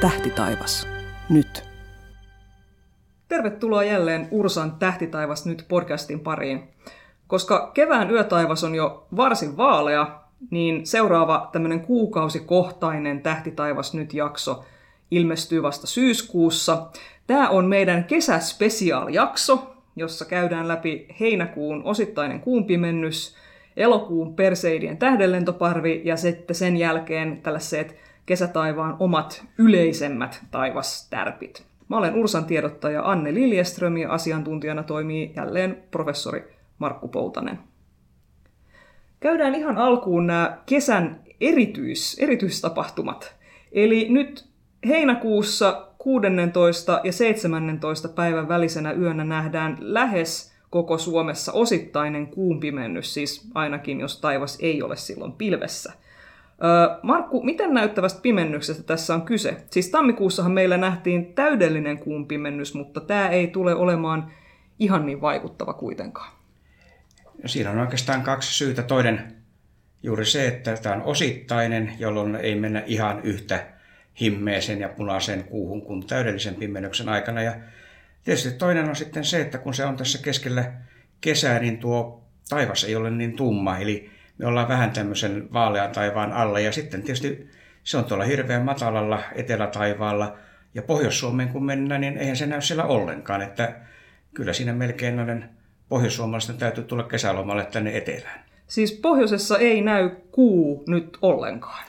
Tähtitaivas. Nyt. Tervetuloa jälleen Ursan Tähtitaivas nyt podcastin pariin. Koska kevään yötaivas on jo varsin vaalea, niin seuraava tämmöinen kuukausikohtainen Tähtitaivas nyt jakso ilmestyy vasta syyskuussa. Tämä on meidän kesäspesiaaljakso, jossa käydään läpi heinäkuun osittainen kuumpimennys, elokuun perseidien tähdenlentoparvi ja sitten sen jälkeen tällaiset kesätaivaan omat yleisemmät taivastärpit. Mä olen Ursan tiedottaja Anne Liljeström ja asiantuntijana toimii jälleen professori Markku Poutanen. Käydään ihan alkuun nämä kesän erityis, erityistapahtumat. Eli nyt heinäkuussa 16. ja 17. päivän välisenä yönä nähdään lähes koko Suomessa osittainen kuumpimennys, siis ainakin jos taivas ei ole silloin pilvessä. Markku, miten näyttävästä pimennyksestä tässä on kyse? Siis tammikuussahan meillä nähtiin täydellinen kuun pimennys, mutta tämä ei tule olemaan ihan niin vaikuttava kuitenkaan. No, siinä on oikeastaan kaksi syytä. Toinen juuri se, että tämä on osittainen, jolloin ei mennä ihan yhtä himmeeseen ja punaiseen kuuhun kuin täydellisen pimennyksen aikana. Ja tietysti toinen on sitten se, että kun se on tässä keskellä kesää, niin tuo taivas ei ole niin tumma. Eli me ollaan vähän tämmöisen vaalean taivaan alla. Ja sitten tietysti se on tuolla hirveän matalalla etelätaivaalla. Ja Pohjois-Suomeen kun mennään, niin eihän se näy siellä ollenkaan. Että kyllä siinä melkein noiden pohjoissuomalaisten täytyy tulla kesälomalle tänne etelään. Siis pohjoisessa ei näy kuu nyt ollenkaan?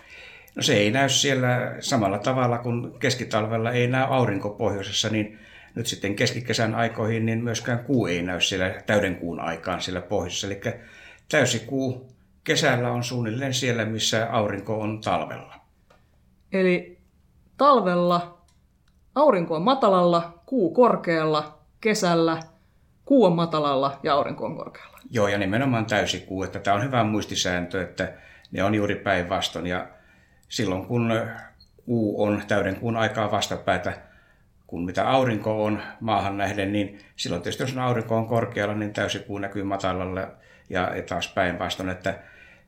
No se ei näy siellä samalla tavalla kuin keskitalvella ei näy aurinko pohjoisessa, niin nyt sitten keskikesän aikoihin niin myöskään kuu ei näy siellä täyden kuun aikaan siellä pohjoisessa. Eli täysikuu kesällä on suunnilleen siellä, missä aurinko on talvella. Eli talvella aurinko on matalalla, kuu korkealla, kesällä kuu on matalalla ja aurinko on korkealla. Joo, ja nimenomaan täysikuu. Että tämä on hyvä muistisääntö, että ne on juuri päinvastoin. Ja silloin kun kuu on täyden kuun aikaa vastapäätä, kun mitä aurinko on maahan nähden, niin silloin tietysti jos aurinko on korkealla, niin täysikuu näkyy matalalla ja taas päinvastoin. Että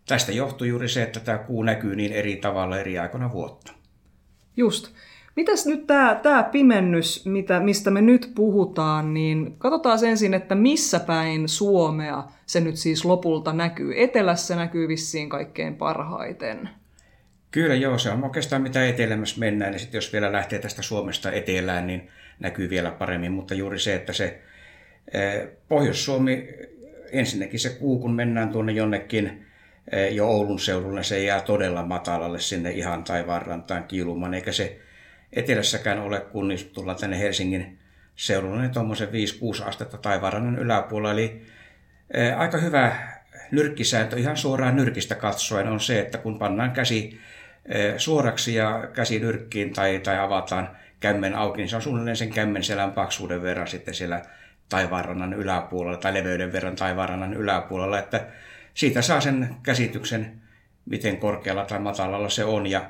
tästä johtuu juuri se, että tämä kuu näkyy niin eri tavalla eri aikoina vuotta. Just. Mitäs nyt tämä, tämä pimennys, mitä, mistä me nyt puhutaan, niin katsotaan ensin, että missä päin Suomea se nyt siis lopulta näkyy. Etelässä näkyy vissiin kaikkein parhaiten. Kyllä joo, se on oikeastaan mitä etelämässä mennään, niin sitten jos vielä lähtee tästä Suomesta etelään, niin näkyy vielä paremmin, mutta juuri se, että se Pohjois-Suomi, ensinnäkin se kuu, kun mennään tuonne jonnekin jo Oulun seudulle, se jää todella matalalle sinne ihan taivaanrantaan kiilumaan, eikä se etelässäkään ole, kun niin tullaan tänne Helsingin seudulle, niin tuommoisen 5-6 astetta taivaanrannan yläpuolella. Eli aika hyvä nyrkkisääntö ihan suoraan nyrkistä katsoen on se, että kun pannaan käsi suoraksi ja käsi nyrkkiin tai, tai avataan kämmen auki, niin se on suunnilleen sen kämmen selän paksuuden verran sitten siellä taivaanrannan yläpuolella tai leveyden verran taivaanrannan yläpuolella, että siitä saa sen käsityksen, miten korkealla tai matalalla se on ja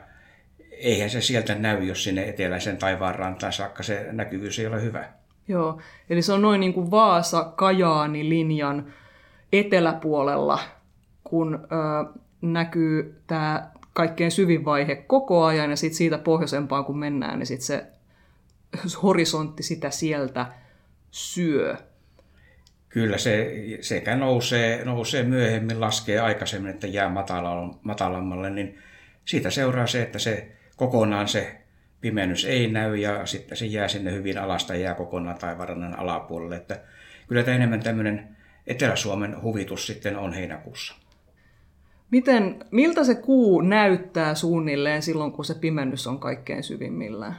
eihän se sieltä näy, jos sinne eteläisen taivaanrantaan saakka se näkyvyys ei ole hyvä. Joo, eli se on noin niin kuin Vaasa-Kajaani-linjan eteläpuolella, kun ö, näkyy tämä kaikkein syvin vaihe koko ajan, ja sitten siitä pohjoisempaan kun mennään, niin sitten se horisontti sitä sieltä syö. Kyllä se sekä nousee, nousee myöhemmin, laskee aikaisemmin, että jää matalammalle, niin siitä seuraa se, että se kokonaan se pimennys ei näy ja sitten se jää sinne hyvin alasta ja jää kokonaan taivarannan alapuolelle. Että kyllä tämä enemmän tämmöinen Etelä-Suomen huvitus sitten on heinäkuussa. Miten, miltä se kuu näyttää suunnilleen silloin, kun se pimennys on kaikkein syvimmillään?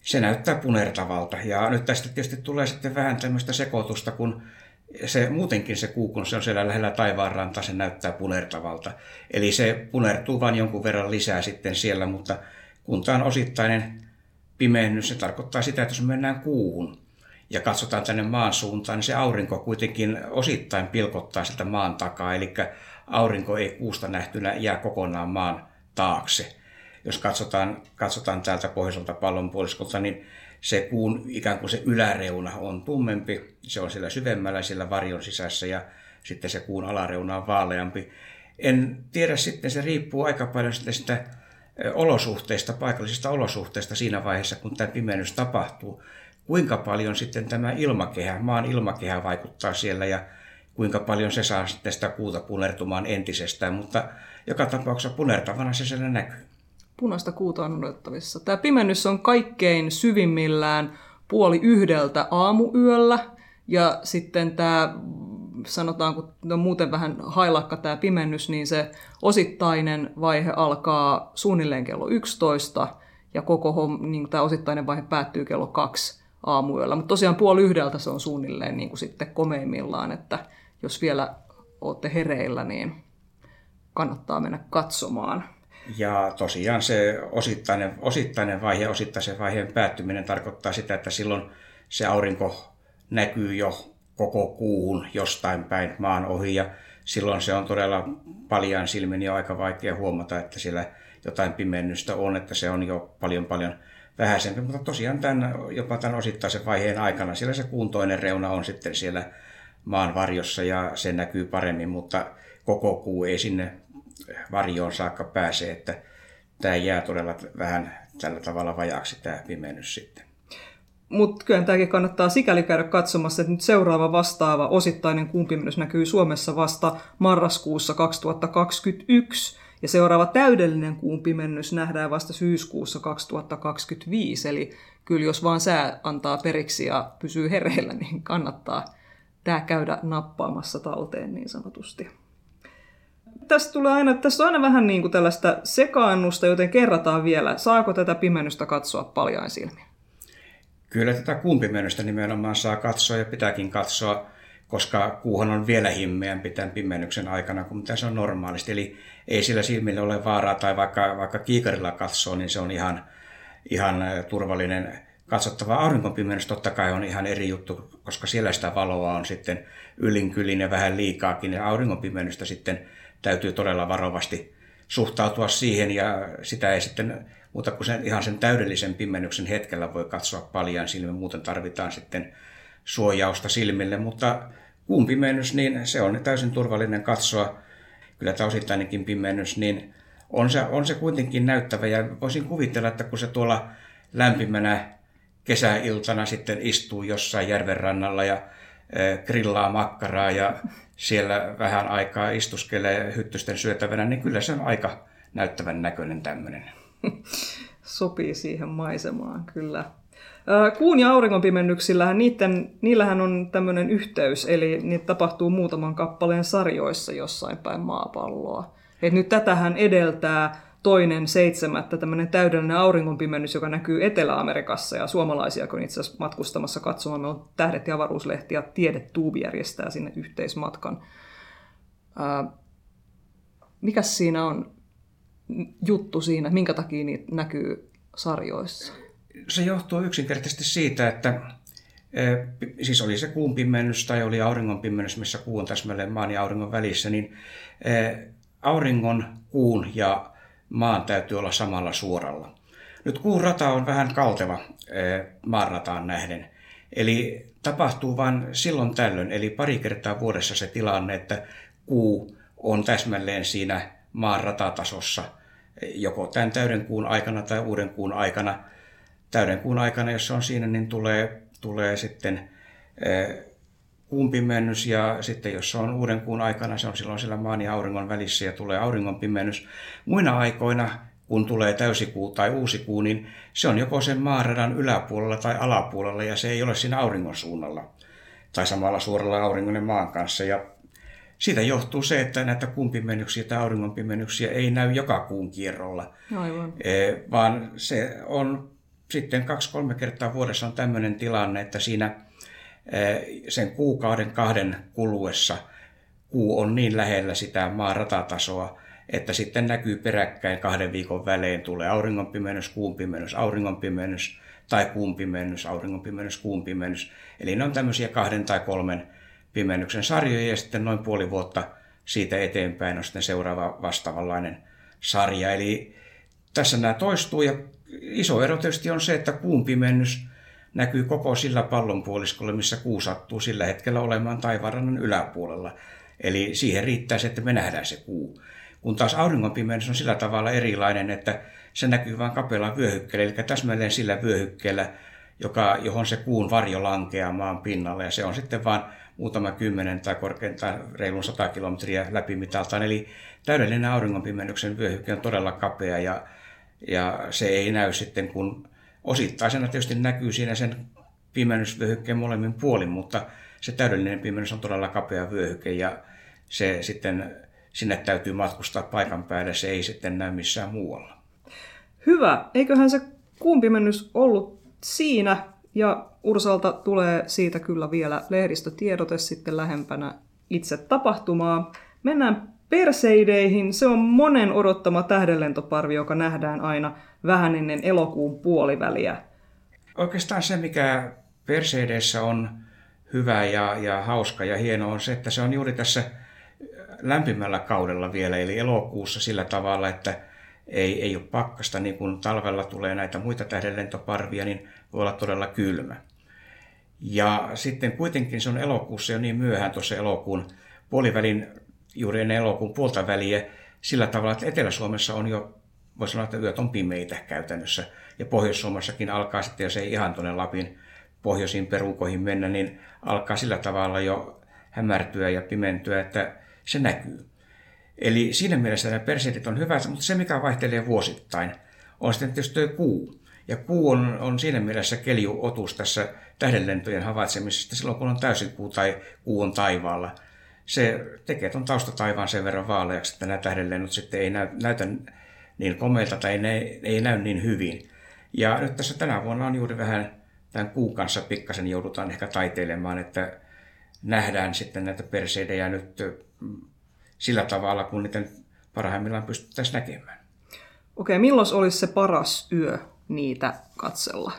Se näyttää punertavalta. Ja nyt tästä tietysti tulee sitten vähän tämmöistä sekoitusta, kun se, muutenkin se kuu, kun se on siellä lähellä taivaanranta, se näyttää punertavalta. Eli se punertuu vain jonkun verran lisää sitten siellä, mutta kun tämä on osittainen pimennys, se tarkoittaa sitä, että jos mennään kuuhun ja katsotaan tänne maan suuntaan, niin se aurinko kuitenkin osittain pilkottaa sitä maan takaa, eli aurinko ei kuusta nähtynä jää kokonaan maan taakse. Jos katsotaan, katsotaan täältä pohjoiselta pallonpuoliskolta, niin se kuun ikään kuin se yläreuna on tummempi, se on siellä syvemmällä siellä varjon sisässä ja sitten se kuun alareuna on vaaleampi. En tiedä sitten, se riippuu aika paljon sitten sitä olosuhteista, paikallisista olosuhteista siinä vaiheessa, kun tämä pimennys tapahtuu. Kuinka paljon sitten tämä ilmakehä, maan ilmakehä vaikuttaa siellä ja kuinka paljon se saa sitten sitä kuuta punertumaan entisestään, mutta joka tapauksessa punertavana se siellä näkyy. Punaista kuuta on odottavissa. Tämä pimennys on kaikkein syvimmillään puoli yhdeltä aamuyöllä ja sitten tämä sanotaan, kun on muuten vähän hailakka tämä pimennys, niin se osittainen vaihe alkaa suunnilleen kello 11 ja koko niin tämä osittainen vaihe päättyy kello 2 aamuyöllä. Mutta tosiaan puoli yhdeltä se on suunnilleen niin kuin sitten komeimmillaan, että jos vielä olette hereillä, niin kannattaa mennä katsomaan. Ja tosiaan se osittainen, osittainen vaihe, osittaisen vaiheen päättyminen tarkoittaa sitä, että silloin se aurinko näkyy jo koko kuuhun jostain päin maan ohi ja silloin se on todella paljon silmin jo aika vaikea huomata, että siellä jotain pimennystä on, että se on jo paljon paljon vähäisempi, mutta tosiaan tämän, jopa tämän osittaisen vaiheen aikana siellä se kuun toinen reuna on sitten siellä maan varjossa ja se näkyy paremmin, mutta koko kuu ei sinne varjoon saakka pääse, että tämä jää todella vähän tällä tavalla vajaaksi tämä pimennys sitten. Mutta kyllä tämäkin kannattaa sikäli käydä katsomassa, että nyt seuraava vastaava osittainen kuumpimennys näkyy Suomessa vasta marraskuussa 2021, ja seuraava täydellinen kuumpimennys nähdään vasta syyskuussa 2025, eli kyllä jos vaan sää antaa periksi ja pysyy hereillä, niin kannattaa tämä käydä nappaamassa talteen niin sanotusti. Tästä, tulee aina, tässä on aina vähän niin kuin tällaista sekaannusta, joten kerrataan vielä, saako tätä pimennystä katsoa paljain silmin? Kyllä tätä kumpimennystä nimenomaan saa katsoa ja pitääkin katsoa, koska kuuhan on vielä himmeämpi tämän pimennyksen aikana kuin mitä se on normaalisti. Eli ei sillä silmille ole vaaraa tai vaikka, vaikka kiikarilla katsoo, niin se on ihan, ihan turvallinen katsottava aurinkonpimennys totta kai on ihan eri juttu, koska siellä sitä valoa on sitten ylinkylin ja vähän liikaakin, ja auringonpimennystä sitten täytyy todella varovasti suhtautua siihen, ja sitä ei sitten mutta kun sen, ihan sen täydellisen pimennyksen hetkellä voi katsoa paljon silmin, muuten tarvitaan sitten suojausta silmille, mutta kuun pimennys, niin se on täysin turvallinen katsoa. Kyllä tämä osittainenkin pimennys, niin on se, on se kuitenkin näyttävä ja voisin kuvitella, että kun se tuolla lämpimänä kesäiltana sitten istuu jossain järven rannalla ja grillaa makkaraa ja siellä vähän aikaa istuskelee hyttysten syötävänä, niin kyllä se on aika näyttävän näköinen tämmöinen. Sopii siihen maisemaan, kyllä. Kuun ja auringonpimennyksillähän niiden, niillähän on tämmöinen yhteys, eli niitä tapahtuu muutaman kappaleen sarjoissa jossain päin maapalloa. Et nyt tätähän edeltää toinen seitsemättä tämmöinen täydellinen auringonpimennys, joka näkyy Etelä-Amerikassa ja suomalaisia, kun itse asiassa matkustamassa katsomaan. On Tähdet ja avaruuslehti ja Tiedetuubi järjestää sinne yhteismatkan. Ää, mikäs siinä on juttu siinä, minkä takia niitä näkyy sarjoissa? Se johtuu yksinkertaisesti siitä, että siis oli se kuun pimennys tai oli auringon pimennys, missä kuu on täsmälleen maan ja auringon välissä, niin auringon, kuun ja maan täytyy olla samalla suoralla. Nyt kuun rata on vähän kalteva e, maanrataan nähden. Eli tapahtuu vain silloin tällöin, eli pari kertaa vuodessa se tilanne, että kuu on täsmälleen siinä maan ratatasossa – joko tämän täyden kuun aikana tai uuden kuun aikana. Täyden kuun aikana, jos se on siinä, niin tulee, tulee sitten kuun pimennys ja sitten jos se on uuden kuun aikana, se on silloin siellä maan ja auringon välissä ja tulee auringon pimennys. Muina aikoina, kun tulee täysikuu tai uusi kuu, niin se on joko sen maaradan yläpuolella tai alapuolella ja se ei ole siinä auringon suunnalla tai samalla suoralla auringon ja maan kanssa. Ja siitä johtuu se, että näitä kuun pimennyksiä tai auringon pimennyksiä ei näy joka kuun kierrolla, Aivan. E, vaan se on sitten kaksi-kolme kertaa vuodessa on tämmöinen tilanne, että siinä sen kuukauden kahden kuluessa kuu on niin lähellä sitä maan ratatasoa, että sitten näkyy peräkkäin kahden viikon välein tulee auringonpimennys, kuun pimennys, auringonpimennys tai kuun pimennys, auringonpimennys, kuun pimennys. Eli ne on tämmöisiä kahden tai kolmen pimennyksen sarjoja ja sitten noin puoli vuotta siitä eteenpäin on sitten seuraava vastaavanlainen sarja. Eli tässä nämä toistuu ja iso ero tietysti on se, että kuun pimennys näkyy koko sillä pallonpuoliskolla, missä kuu sattuu sillä hetkellä olemaan taivaanrannan yläpuolella. Eli siihen riittää se, että me nähdään se kuu. kun taas auringonpimennys on sillä tavalla erilainen, että se näkyy vain kapealla vyöhykkeellä, eli täsmälleen sillä vyöhykkeellä, joka, johon se kuun varjo lankeaa maan pinnalle, ja se on sitten vain muutama kymmenen tai korkeintaan reilun sata kilometriä läpimitaltaan. Eli täydellinen auringonpimennyksen vyöhyke on todella kapea, ja, ja se ei näy sitten, kun osittaisena tietysti näkyy siinä sen pimennysvyöhykkeen molemmin puolin, mutta se täydellinen pimennys on todella kapea vyöhyke, ja se sitten sinne täytyy matkustaa paikan päälle, se ei sitten näy missään muualla. Hyvä. Eiköhän se kuumpimennys ollut siinä, ja Ursalta tulee siitä kyllä vielä lehdistötiedote sitten lähempänä itse tapahtumaa. Mennään Perseideihin. Se on monen odottama tähdenlentoparvi, joka nähdään aina vähän ennen elokuun puoliväliä. Oikeastaan se, mikä Perseideissä on hyvä ja, ja hauska ja hieno, on se, että se on juuri tässä lämpimällä kaudella vielä, eli elokuussa sillä tavalla, että ei, ei ole pakkasta, niin kun talvella tulee näitä muita tähdenlentoparvia, niin voi olla todella kylmä. Ja sitten kuitenkin se on elokuussa jo niin myöhään tuossa elokuun puolivälin, juuri ennen elokuun puolta väliä, sillä tavalla, että Etelä-Suomessa on jo, voi sanoa, että yöt on pimeitä käytännössä. Ja Pohjois-Suomessakin alkaa sitten, jos ei ihan tuonne Lapin pohjoisiin perukoihin mennä, niin alkaa sillä tavalla jo hämärtyä ja pimentyä, että se näkyy. Eli siinä mielessä nämä perseitit on hyvä, mutta se mikä vaihtelee vuosittain on sitten tietysti kuu. Ja kuu on, on siinä mielessä keljuotus tässä tähdenlentojen havaitsemisesta silloin, kun on täysin kuu tai kuu on taivaalla. Se tekee tuon taustataivaan sen verran vaaleaksi, että nämä tähdenlennot sitten ei näy, näytä niin komeilta tai ne ei näy niin hyvin. Ja nyt tässä tänä vuonna on juuri vähän tämän kuun kanssa pikkasen joudutaan ehkä taiteilemaan, että nähdään sitten näitä perseidejä nyt sillä tavalla, kun niiden parhaimmillaan pystyttäisiin näkemään. Okei, milloin olisi se paras yö niitä katsella?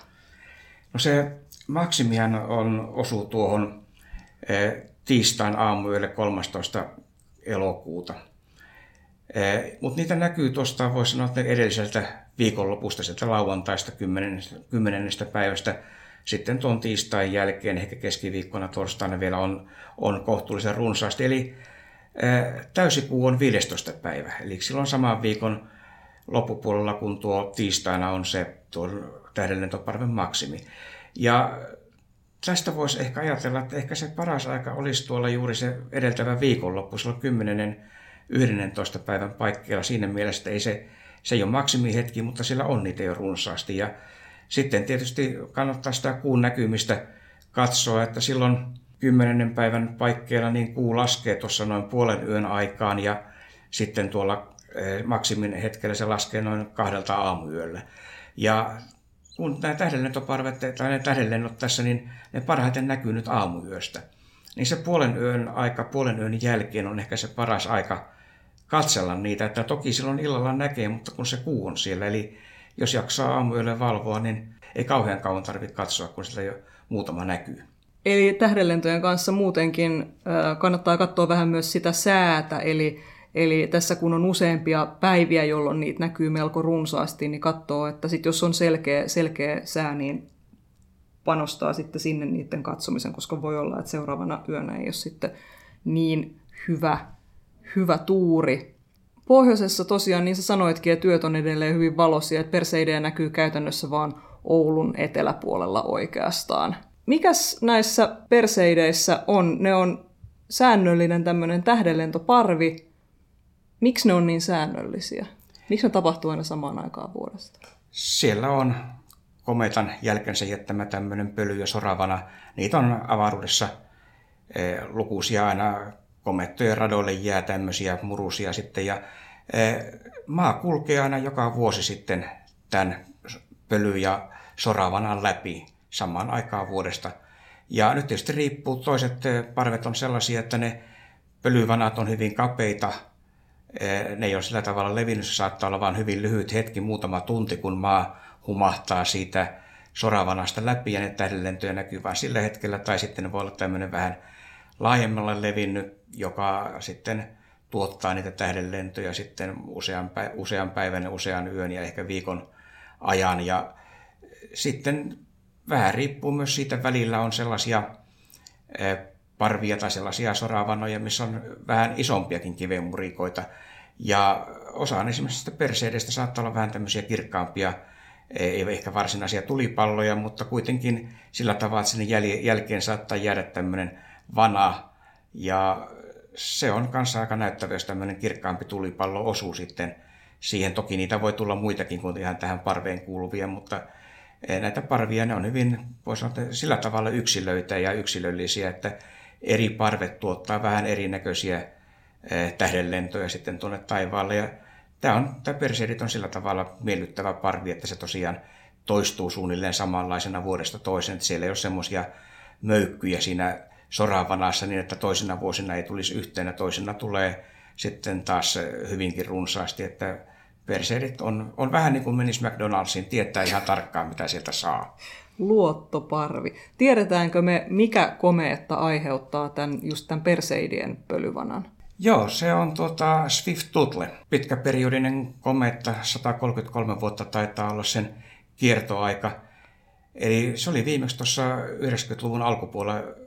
No se maksimihan on, osuu tuohon e, tiistain aamuyölle 13. elokuuta. E, Mutta niitä näkyy tuosta, voisi sanoa, että edelliseltä viikonlopusta, sieltä lauantaista 10. 10. päivästä sitten tuon tiistain jälkeen, ehkä keskiviikkona torstaina vielä on, on kohtuullisen runsaasti. Eli täysikuu on 15. päivä, eli silloin saman viikon loppupuolella, kun tuo tiistaina on se tuo tähdenlentoparven maksimi. Ja tästä voisi ehkä ajatella, että ehkä se paras aika olisi tuolla juuri se edeltävä viikonloppu, silloin 10. 11. päivän paikkeilla siinä mielessä, ei se, se ei ole maksimihetki, mutta sillä on niitä jo runsaasti. Ja sitten tietysti kannattaa sitä kuun näkymistä katsoa, että silloin kymmenennen päivän paikkeilla niin kuu laskee tuossa noin puolen yön aikaan ja sitten tuolla eh, maksimin hetkellä se laskee noin kahdelta aamuyöllä. Ja kun nämä tähdenlentoparvet tai ne tähdenlennot tässä, niin ne parhaiten näkyy nyt aamuyöstä. Niin se puolen yön aika, puolen yön jälkeen on ehkä se paras aika katsella niitä. Että toki silloin illalla näkee, mutta kun se kuu on siellä. Eli jos jaksaa aamuyölle valvoa, niin ei kauhean kauan tarvitse katsoa, kun sillä jo muutama näkyy. Eli tähdenlentojen kanssa muutenkin kannattaa katsoa vähän myös sitä säätä, eli, eli tässä kun on useampia päiviä, jolloin niitä näkyy melko runsaasti, niin katsoo, että sit jos on selkeä, selkeä sää, niin panostaa sitten sinne niiden katsomisen, koska voi olla, että seuraavana yönä ei ole sitten niin hyvä, hyvä tuuri. Pohjoisessa tosiaan, niin sä sanoitkin, että työt on edelleen hyvin valoisia, että perseidejä näkyy käytännössä vaan Oulun eteläpuolella oikeastaan. Mikäs näissä perseideissä on? Ne on säännöllinen tämmöinen tähdenlentoparvi. Miksi ne on niin säännöllisiä? Miksi ne tapahtuu aina samaan aikaan vuodesta? Siellä on kometan jälkensä jättämä tämmöinen pöly ja soravana. Niitä on avaruudessa eh, lukuisia aina komettojen radoille jää tämmöisiä murusia sitten. Ja eh, maa kulkee aina joka vuosi sitten tämän pöly- ja soravanan läpi samaan aikaan vuodesta. Ja nyt tietysti riippuu, toiset eh, parvet on sellaisia, että ne pölyvanat on hyvin kapeita, eh, ne ei ole sillä tavalla levinnyt, se saattaa olla vain hyvin lyhyt hetki, muutama tunti, kun maa humahtaa siitä soravanasta läpi ja ne tähdenlentoja näkyy vain sillä hetkellä, tai sitten ne voi olla tämmöinen vähän laajemmalle levinnyt, joka sitten tuottaa niitä tähdenlentoja sitten usean, päivän, usean päivän usean yön ja ehkä viikon ajan. Ja sitten vähän riippuu myös siitä, välillä on sellaisia parvia tai sellaisia soravanoja, missä on vähän isompiakin kivemurikoita. Ja osa esimerkiksi perseideistä saattaa olla vähän tämmöisiä kirkkaampia, ei ehkä varsinaisia tulipalloja, mutta kuitenkin sillä tavalla, että sinne jälkeen saattaa jäädä tämmöinen vana. Ja se on kanssa aika näyttävä, jos tämmöinen kirkkaampi tulipallo osuu sitten siihen. Toki niitä voi tulla muitakin kuin ihan tähän parveen kuuluvia, mutta eh, näitä parvia ne on hyvin, voisi sanoa, sillä tavalla yksilöitä ja yksilöllisiä, että eri parvet tuottaa vähän erinäköisiä eh, tähdenlentoja sitten tuonne taivaalle. Ja tämä, on, tämä Perseidit on sillä tavalla miellyttävä parvi, että se tosiaan toistuu suunnilleen samanlaisena vuodesta toiseen, että siellä ei ole semmoisia möykkyjä siinä soravanassa niin, että toisena vuosina ei tulisi yhteen ja toisena tulee sitten taas hyvinkin runsaasti, että Perseidit on, on vähän niin kuin menisi McDonald'siin, tietää ihan tarkkaan mitä sieltä saa. Luottoparvi. Tiedetäänkö me, mikä komeetta aiheuttaa tämän, just tämän Perseidien pölyvanan? Joo, se on tuota Swift Tuttle. Pitkäperiodinen kometta, 133 vuotta taitaa olla sen kiertoaika. Eli se oli viimeksi tuossa 90-luvun alkupuolella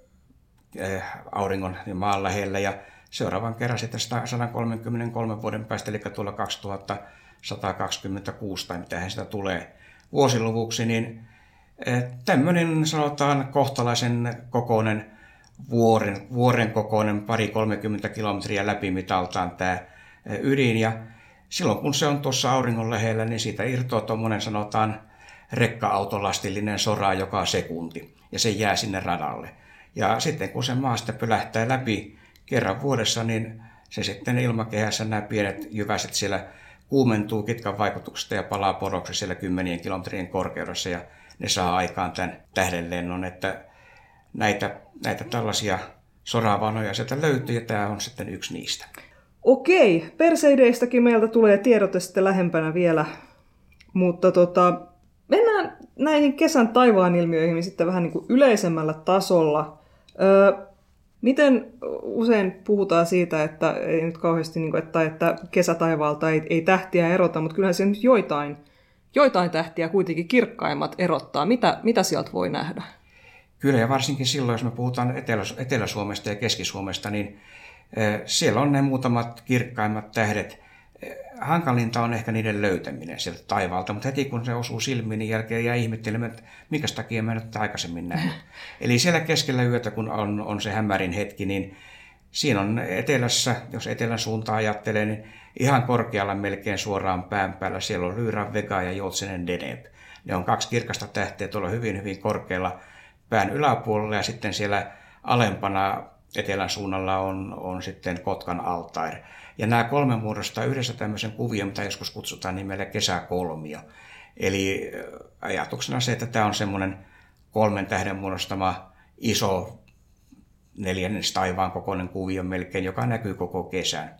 auringon ja maan lähellä ja seuraavan kerran sitten 133 vuoden päästä, eli tuolla 2126 tai mitä sitä tulee vuosiluvuksi, niin eh, tämmöinen sanotaan kohtalaisen kokoinen vuoren, vuoren kokoinen pari 30 kilometriä läpimitaltaan tämä eh, ydin ja silloin kun se on tuossa auringon lähellä, niin siitä irtoaa tuommoinen sanotaan rekka-autolastillinen sora joka sekunti ja se jää sinne radalle. Ja sitten kun se maa sitten pölähtää läpi kerran vuodessa, niin se sitten ilmakehässä nämä pienet jyväset siellä kuumentuu kitkan vaikutuksesta ja palaa poroksi siellä kymmenien kilometrien korkeudessa ja ne saa aikaan tämän tähdenlennon, että näitä, näitä tällaisia soravanoja sieltä löytyy ja tämä on sitten yksi niistä. Okei, Perseideistäkin meiltä tulee tiedote sitten lähempänä vielä, mutta tota, mennään näihin kesän taivaan ilmiöihin sitten vähän niin kuin yleisemmällä tasolla. Miten usein puhutaan siitä, että ei nyt kauheasti, niin kuin, että, että kesätaivaalta ei, ei tähtiä erota, mutta kyllähän se nyt joitain, joitain tähtiä kuitenkin kirkkaimmat erottaa. Mitä, mitä sieltä voi nähdä? Kyllä, ja varsinkin silloin, jos me puhutaan Etelä, Etelä-Suomesta ja Keski-Suomesta, niin siellä on ne muutamat kirkkaimmat tähdet, hankalinta on ehkä niiden löytäminen sieltä taivaalta, mutta heti kun se osuu silmiin, niin jälkeen jää ihmettelemään, että minkä takia mä ole aikaisemmin nähnyt. Eli siellä keskellä yötä, kun on, on se hämärin hetki, niin siinä on etelässä, jos etelän suuntaan ajattelee, niin ihan korkealla melkein suoraan pään päällä. Siellä on Lyra, Vega ja Joutsenen Deneb. Ne on kaksi kirkasta tähteä tuolla hyvin, hyvin korkealla pään yläpuolella ja sitten siellä alempana etelän suunnalla on, on sitten Kotkan altair. Ja nämä kolme muodostaa yhdessä tämmöisen kuvion, mitä joskus kutsutaan nimellä kesäkolmio. Eli ajatuksena se, että tämä on semmoinen kolmen tähden muodostama iso neljännes taivaan kokoinen kuvio melkein, joka näkyy koko kesän.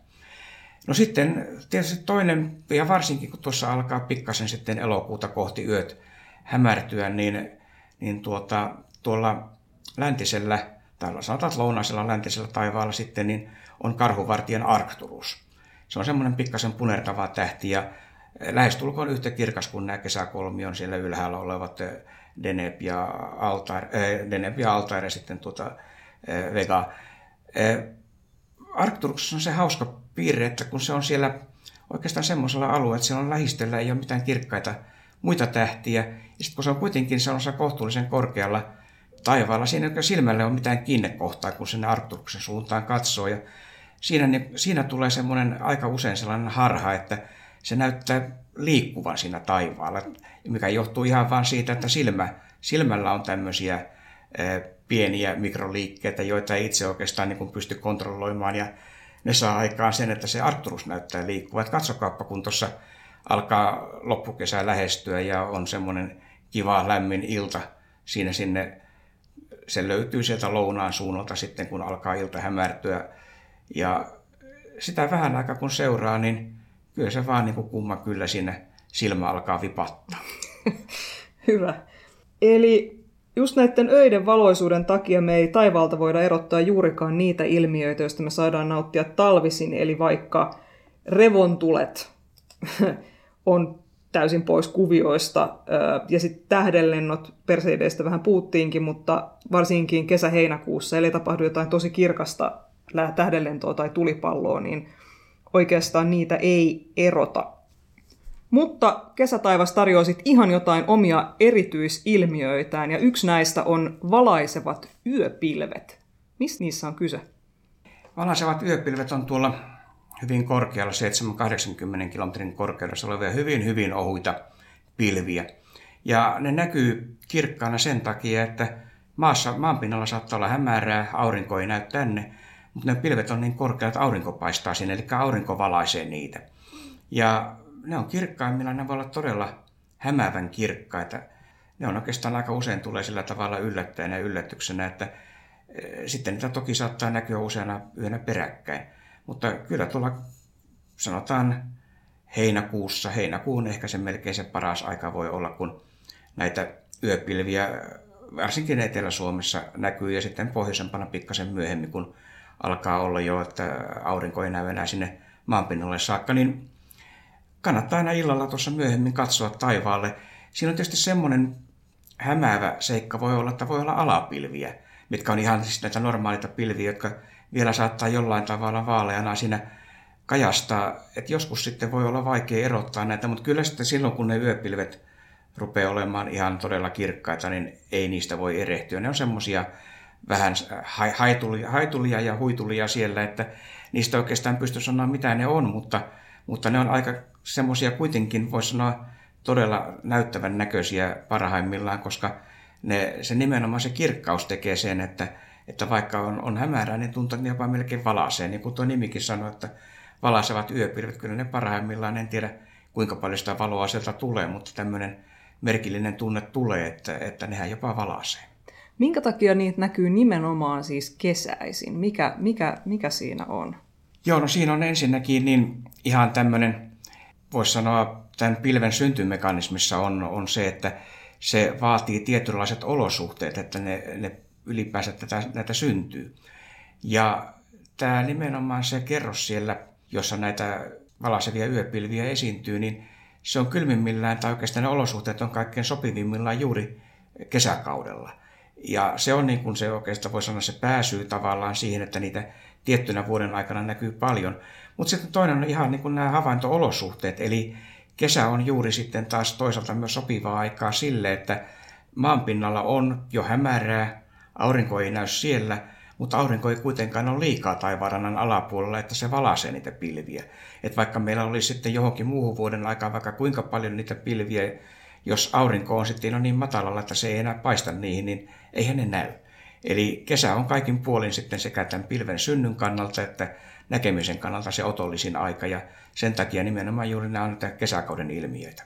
No sitten tietysti toinen, ja varsinkin kun tuossa alkaa pikkasen sitten elokuuta kohti yöt hämärtyä, niin, niin tuota, tuolla läntisellä, tai sanotaan lounaisella läntisellä taivaalla sitten, niin on karhuvartijan Arcturus. Se on semmoinen pikkasen punertava tähti ja lähestulkoon yhtä kirkas kuin nämä kesäkolmion siellä ylhäällä olevat eh, Deneb ja Altair, äh, Deneb ja Altair ja sitten tuota, äh, Vega. Äh, Arcturus on se hauska piirre, että kun se on siellä oikeastaan semmoisella alueella, että siellä on lähistöllä, ei ole mitään kirkkaita muita tähtiä, ja sitten kun se on kuitenkin sellaisella kohtuullisen korkealla taivaalla, siinä ei silmälle ole mitään kiinnekohtaa, kun sinne Arcturuksen suuntaan katsoo, ja siinä, niin, siinä tulee semmoinen aika usein sellainen harha, että se näyttää liikkuvan siinä taivaalla, mikä johtuu ihan vain siitä, että silmä, silmällä on tämmöisiä pieniä mikroliikkeitä, joita ei itse oikeastaan niin pysty kontrolloimaan, ja ne saa aikaan sen, että se Arcturus näyttää liikkuva. Et katsokaappa, kun tuossa alkaa loppukesä lähestyä ja on semmoinen kiva lämmin ilta siinä sinne, se löytyy sieltä lounaan suunnalta sitten, kun alkaa ilta hämärtyä, ja sitä vähän aikaa kun seuraa, niin kyllä se vaan niin kuin kumma kyllä siinä silmä alkaa vipattaa. Hyvä. Eli just näiden öiden valoisuuden takia me ei taivaalta voida erottaa juurikaan niitä ilmiöitä, joista me saadaan nauttia talvisin, eli vaikka revontulet on täysin pois kuvioista. Ja sitten tähdenlennot perseideistä vähän puuttiinkin, mutta varsinkin kesä-heinäkuussa, eli tapahtuu jotain tosi kirkasta tähdenlentoa tai tulipalloa, niin oikeastaan niitä ei erota. Mutta kesätaivas tarjoaa sitten ihan jotain omia erityisilmiöitään, ja yksi näistä on valaisevat yöpilvet. Mistä niissä on kyse? Valaisevat yöpilvet on tuolla hyvin korkealla, 7-80 kilometrin korkeudessa olevia hyvin, hyvin ohuita pilviä. Ja ne näkyy kirkkaana sen takia, että maassa, maanpinnalla saattaa olla hämärää, aurinko ei näy tänne, mutta ne pilvet on niin korkeat, että aurinko paistaa sinne, eli aurinko valaisee niitä. Ja ne on kirkkaimmilla, ne voi olla todella hämäävän kirkkaita. Ne on oikeastaan aika usein tulee sillä tavalla yllättäen ja yllätyksenä, että eh, sitten niitä toki saattaa näkyä useana yönä peräkkäin. Mutta kyllä tuolla sanotaan heinäkuussa, heinäkuun ehkä se melkein se paras aika voi olla, kun näitä yöpilviä varsinkin Etelä-Suomessa näkyy ja sitten pohjoisempana pikkasen myöhemmin, kun alkaa olla jo, että aurinko ei näy enää sinne maanpinnalle saakka, niin kannattaa aina illalla tuossa myöhemmin katsoa taivaalle. Siinä on tietysti semmoinen hämäävä seikka voi olla, että voi olla alapilviä, mitkä on ihan siis näitä normaalita pilviä, jotka vielä saattaa jollain tavalla vaaleana siinä kajastaa. Että joskus sitten voi olla vaikea erottaa näitä, mutta kyllä sitten silloin, kun ne yöpilvet rupeaa olemaan ihan todella kirkkaita, niin ei niistä voi erehtyä. Ne on semmoisia vähän haitulia, haitulia ja huitulia siellä, että niistä oikeastaan pysty sanoa mitä ne on, mutta, mutta ne on aika semmoisia kuitenkin, voisi sanoa, todella näyttävän näköisiä parhaimmillaan, koska ne, se nimenomaan se kirkkaus tekee sen, että, että vaikka on, on hämärää, niin tuntuu, että ne jopa melkein valaisee. Niin kuin tuo nimikin sanoi, että valaisevat yöpilvet, kyllä ne parhaimmillaan, en tiedä kuinka paljon sitä valoa sieltä tulee, mutta tämmöinen merkillinen tunne tulee, että, että nehän jopa valaisee. Minkä takia niitä näkyy nimenomaan siis kesäisin? Mikä, mikä, mikä siinä on? Joo, no siinä on ensinnäkin niin ihan tämmöinen, voisi sanoa, tämän pilven syntymekanismissa on, on se, että se vaatii tietynlaiset olosuhteet, että ne, ne ylipäänsä tätä, näitä syntyy. Ja tämä nimenomaan se kerros siellä, jossa näitä valaisevia yöpilviä esiintyy, niin se on kylmimmillään, tai oikeastaan ne olosuhteet on kaikkein sopivimmillaan juuri kesäkaudella. Ja se on niin kuin se oikeastaan voi sanoa se pääsyy tavallaan siihen, että niitä tiettynä vuoden aikana näkyy paljon. Mutta sitten toinen on ihan niin kuin nämä havainto-olosuhteet, eli kesä on juuri sitten taas toisaalta myös sopivaa aikaa sille, että maanpinnalla on jo hämärää, aurinko ei näy siellä, mutta aurinko ei kuitenkaan ole liikaa taivaanrannan alapuolella, että se valaisee niitä pilviä. Et vaikka meillä oli sitten johonkin muuhun vuoden aikaan vaikka kuinka paljon niitä pilviä, jos aurinko on sitten on niin matalalla, että se ei enää paista niihin, niin eihän ne näy. Eli kesä on kaikin puolin sitten sekä tämän pilven synnyn kannalta että näkemisen kannalta se otollisin aika ja sen takia nimenomaan juuri nämä on näitä kesäkauden ilmiöitä.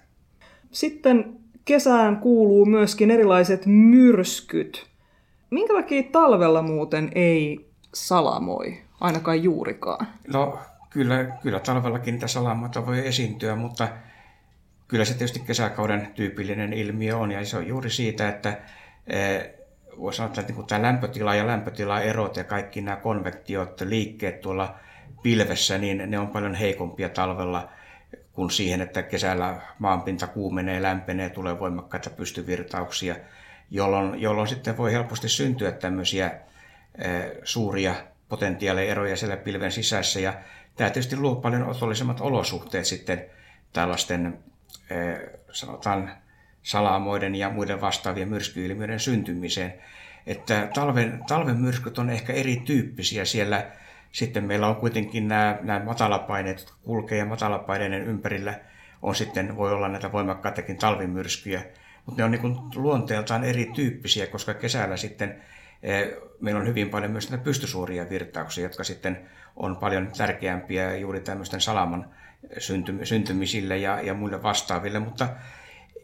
Sitten kesään kuuluu myöskin erilaiset myrskyt. Minkä takia talvella muuten ei salamoi, ainakaan juurikaan? No kyllä, kyllä talvellakin niitä salamoita voi esiintyä, mutta kyllä se tietysti kesäkauden tyypillinen ilmiö on ja se on juuri siitä, että eh, voisi sanoa, että niin tämä lämpötila ja lämpötilaerot ja kaikki nämä konvektiot, liikkeet tuolla pilvessä, niin ne on paljon heikompia talvella kuin siihen, että kesällä maanpinta kuumenee, lämpenee, tulee voimakkaita pystyvirtauksia, jolloin, jolloin sitten voi helposti syntyä tämmöisiä suuria potentiaalieroja siellä pilven sisässä. Ja tämä tietysti luo paljon otollisemmat olosuhteet sitten tällaisten, sanotaan, salamoiden ja muiden vastaavien myrskyilmiöiden syntymiseen. Että talven, talven myrskyt on ehkä erityyppisiä siellä. Sitten meillä on kuitenkin nämä, nämä matalapaineet, kulkee ja matalapaineiden ympärillä on sitten, voi olla näitä voimakkaitakin talvimyrskyjä. Mutta ne on niin luonteeltaan erityyppisiä, koska kesällä sitten eh, meillä on hyvin paljon myös näitä pystysuoria virtauksia, jotka sitten on paljon tärkeämpiä juuri tämmöisten salaman syntymisille ja, ja muille vastaaville, mutta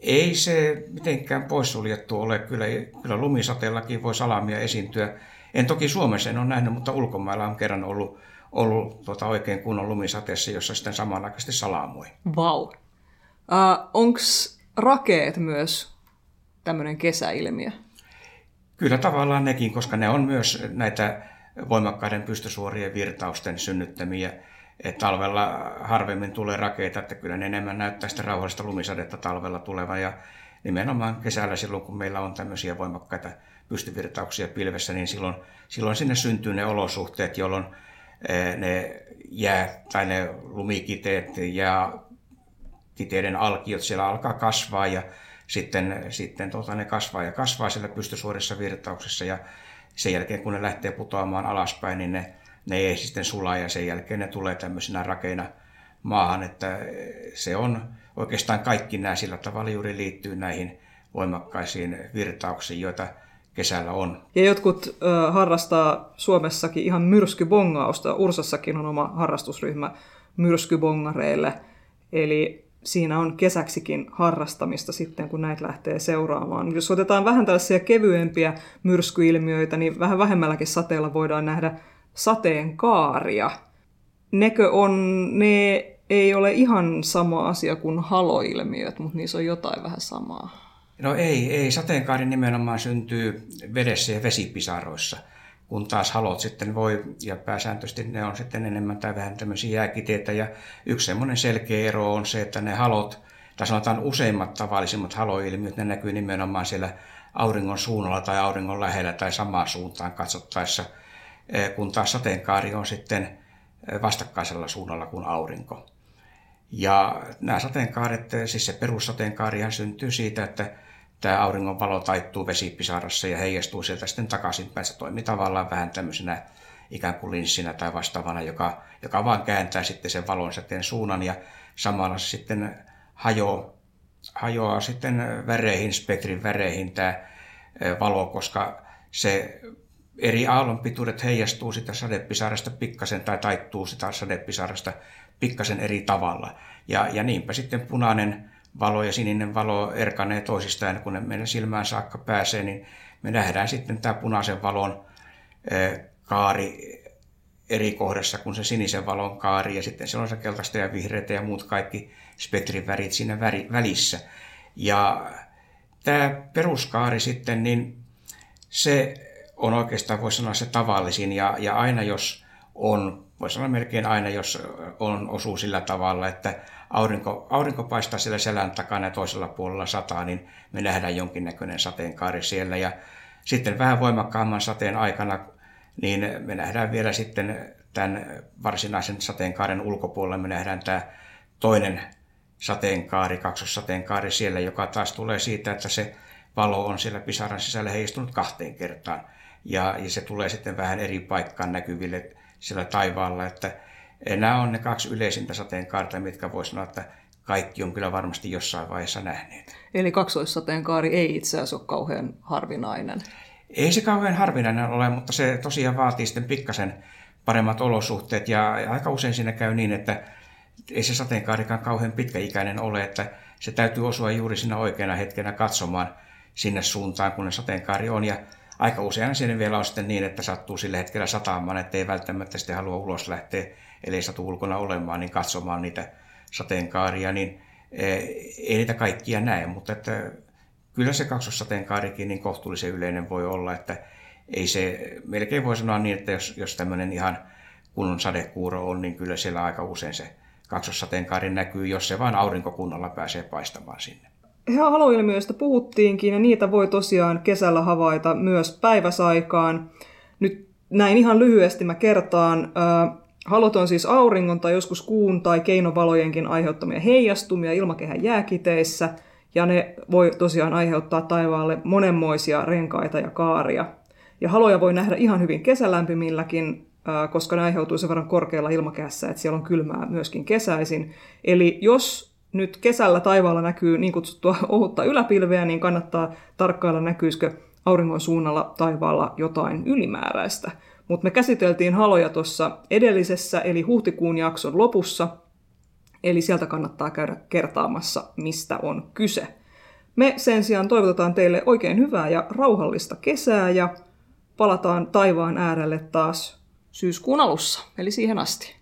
ei se mitenkään poissuljettu ole. Kyllä, kyllä lumisateellakin voi salamia esiintyä. En toki Suomessa en ole nähnyt, mutta ulkomailla on kerran ollut, ollut tuota oikein kunnon lumisateessa, jossa sitten samanaikaisesti salamoi. Vau. Wow. Uh, Onko rakeet myös tämmöinen kesäilmiö? Kyllä tavallaan nekin, koska ne on myös näitä voimakkaiden pystysuorien virtausten synnyttämiä että talvella harvemmin tulee rakeita, että kyllä ne enemmän näyttää sitä rauhallista lumisadetta talvella tulevan ja nimenomaan kesällä silloin, kun meillä on tämmöisiä voimakkaita pystyvirtauksia pilvessä, niin silloin, silloin sinne syntyy ne olosuhteet, jolloin ne jää tai ne lumikiteet ja kiteiden alkiot siellä alkaa kasvaa ja sitten, sitten tota, ne kasvaa ja kasvaa siellä pystysuorissa virtauksessa ja sen jälkeen kun ne lähtee putoamaan alaspäin, niin ne, ne ei sitten sulaa ja sen jälkeen ne tulee tämmöisenä rakeina maahan, että se on oikeastaan kaikki nämä sillä tavalla juuri liittyy näihin voimakkaisiin virtauksiin, joita kesällä on. Ja jotkut ö, harrastaa Suomessakin ihan myrskybongausta. Ursassakin on oma harrastusryhmä myrskybongareille. Eli siinä on kesäksikin harrastamista sitten, kun näitä lähtee seuraamaan. Jos otetaan vähän tällaisia kevyempiä myrskyilmiöitä, niin vähän vähemmälläkin sateella voidaan nähdä sateenkaaria. Nekö on, ne ei ole ihan sama asia kuin haloilmiöt, mutta niissä on jotain vähän samaa. No ei, ei. Sateenkaari nimenomaan syntyy vedessä ja vesipisaroissa, kun taas halot sitten voi, ja pääsääntöisesti ne on sitten enemmän tai vähän tämmöisiä jääkiteitä. Ja yksi semmoinen selkeä ero on se, että ne halot, tai sanotaan useimmat tavallisimmat haloilmiöt, ne näkyy nimenomaan siellä auringon suunnalla tai auringon lähellä tai samaan suuntaan katsottaessa, eh, kun taas sateenkaari on sitten eh, vastakkaisella suunnalla kuin aurinko. Ja nämä sateenkaaret, siis se perussateenkaarihan syntyy siitä, että tämä auringon valo taittuu vesipisarassa ja heijastuu sieltä sitten takaisinpäin. Se toimii tavallaan vähän tämmöisenä ikään kuin linssinä tai vastaavana, joka, joka vaan kääntää sitten sen valon säteen suunnan ja samalla se sitten hajoaa, hajoaa sitten väreihin, spektrin väreihin tämä valo, koska se eri aallonpituudet heijastuu sitä sadepisarasta pikkasen tai taittuu sitä sadepisarasta pikkasen eri tavalla. Ja, ja niinpä sitten punainen valo ja sininen valo erkanee toisistaan, kun ne meidän silmään saakka pääsee, niin me nähdään sitten tämä punaisen valon kaari eri kohdassa kuin se sinisen valon kaari, ja sitten siellä on se keltaista ja vihreitä ja muut kaikki spektrin värit siinä välissä. Ja tämä peruskaari sitten, niin se on oikeastaan, voisi sanoa, se tavallisin, ja, ja aina jos on, voisi sanoa melkein aina, jos on osuu sillä tavalla, että aurinko, aurinko paistaa siellä selän takana ja toisella puolella sataa, niin me nähdään jonkinnäköinen sateenkaari siellä. Ja sitten vähän voimakkaamman sateen aikana, niin me nähdään vielä sitten tämän varsinaisen sateenkaaren ulkopuolella, me nähdään tämä toinen sateenkaari, kaksossateenkaari siellä, joka taas tulee siitä, että se valo on siellä pisaran sisällä heistunut kahteen kertaan. Ja, ja se tulee sitten vähän eri paikkaan näkyville siellä taivaalla, että Nämä on ne kaksi yleisintä sateenkaarta, mitkä voisi sanoa, että kaikki on kyllä varmasti jossain vaiheessa nähneet. Eli kaksoissateenkaari ei itse asiassa ole kauhean harvinainen. Ei se kauhean harvinainen ole, mutta se tosiaan vaatii sitten pikkasen paremmat olosuhteet. Ja aika usein siinä käy niin, että ei se sateenkaarikaan kauhean pitkäikäinen ole, että se täytyy osua juuri siinä oikeana hetkenä katsomaan sinne suuntaan, kun ne sateenkaari on. Ja aika usein siinä vielä on sitten niin, että sattuu sillä hetkellä sataamaan, että ei välttämättä sitten halua ulos lähteä eli satu ulkona olemaan, niin katsomaan niitä sateenkaaria, niin e, ei niitä kaikkia näe, mutta että kyllä se kaksossateenkaarikin niin kohtuullisen yleinen voi olla, että ei se, melkein voi sanoa niin, että jos, jos tämmöinen ihan kunnon sadekuuro on, niin kyllä siellä aika usein se kaksossateenkaari näkyy, jos se vain aurinkokunnalla pääsee paistamaan sinne. Haloilmiöistä puhuttiinkin ja niitä voi tosiaan kesällä havaita myös päiväsaikaan. Nyt näin ihan lyhyesti mä kertaan. Halot on siis auringon tai joskus kuun tai keinovalojenkin aiheuttamia heijastumia ilmakehän jääkiteissä, ja ne voi tosiaan aiheuttaa taivaalle monenmoisia renkaita ja kaaria. Ja haloja voi nähdä ihan hyvin kesälämpimilläkin, koska ne aiheutuu sen verran korkealla ilmakehässä, että siellä on kylmää myöskin kesäisin. Eli jos nyt kesällä taivaalla näkyy niin kutsuttua ohutta yläpilveä, niin kannattaa tarkkailla näkyisikö auringon suunnalla taivaalla jotain ylimääräistä. Mutta me käsiteltiin haloja tuossa edellisessä, eli huhtikuun jakson lopussa, eli sieltä kannattaa käydä kertaamassa, mistä on kyse. Me sen sijaan toivotetaan teille oikein hyvää ja rauhallista kesää ja palataan taivaan äärelle taas syyskuun alussa, eli siihen asti.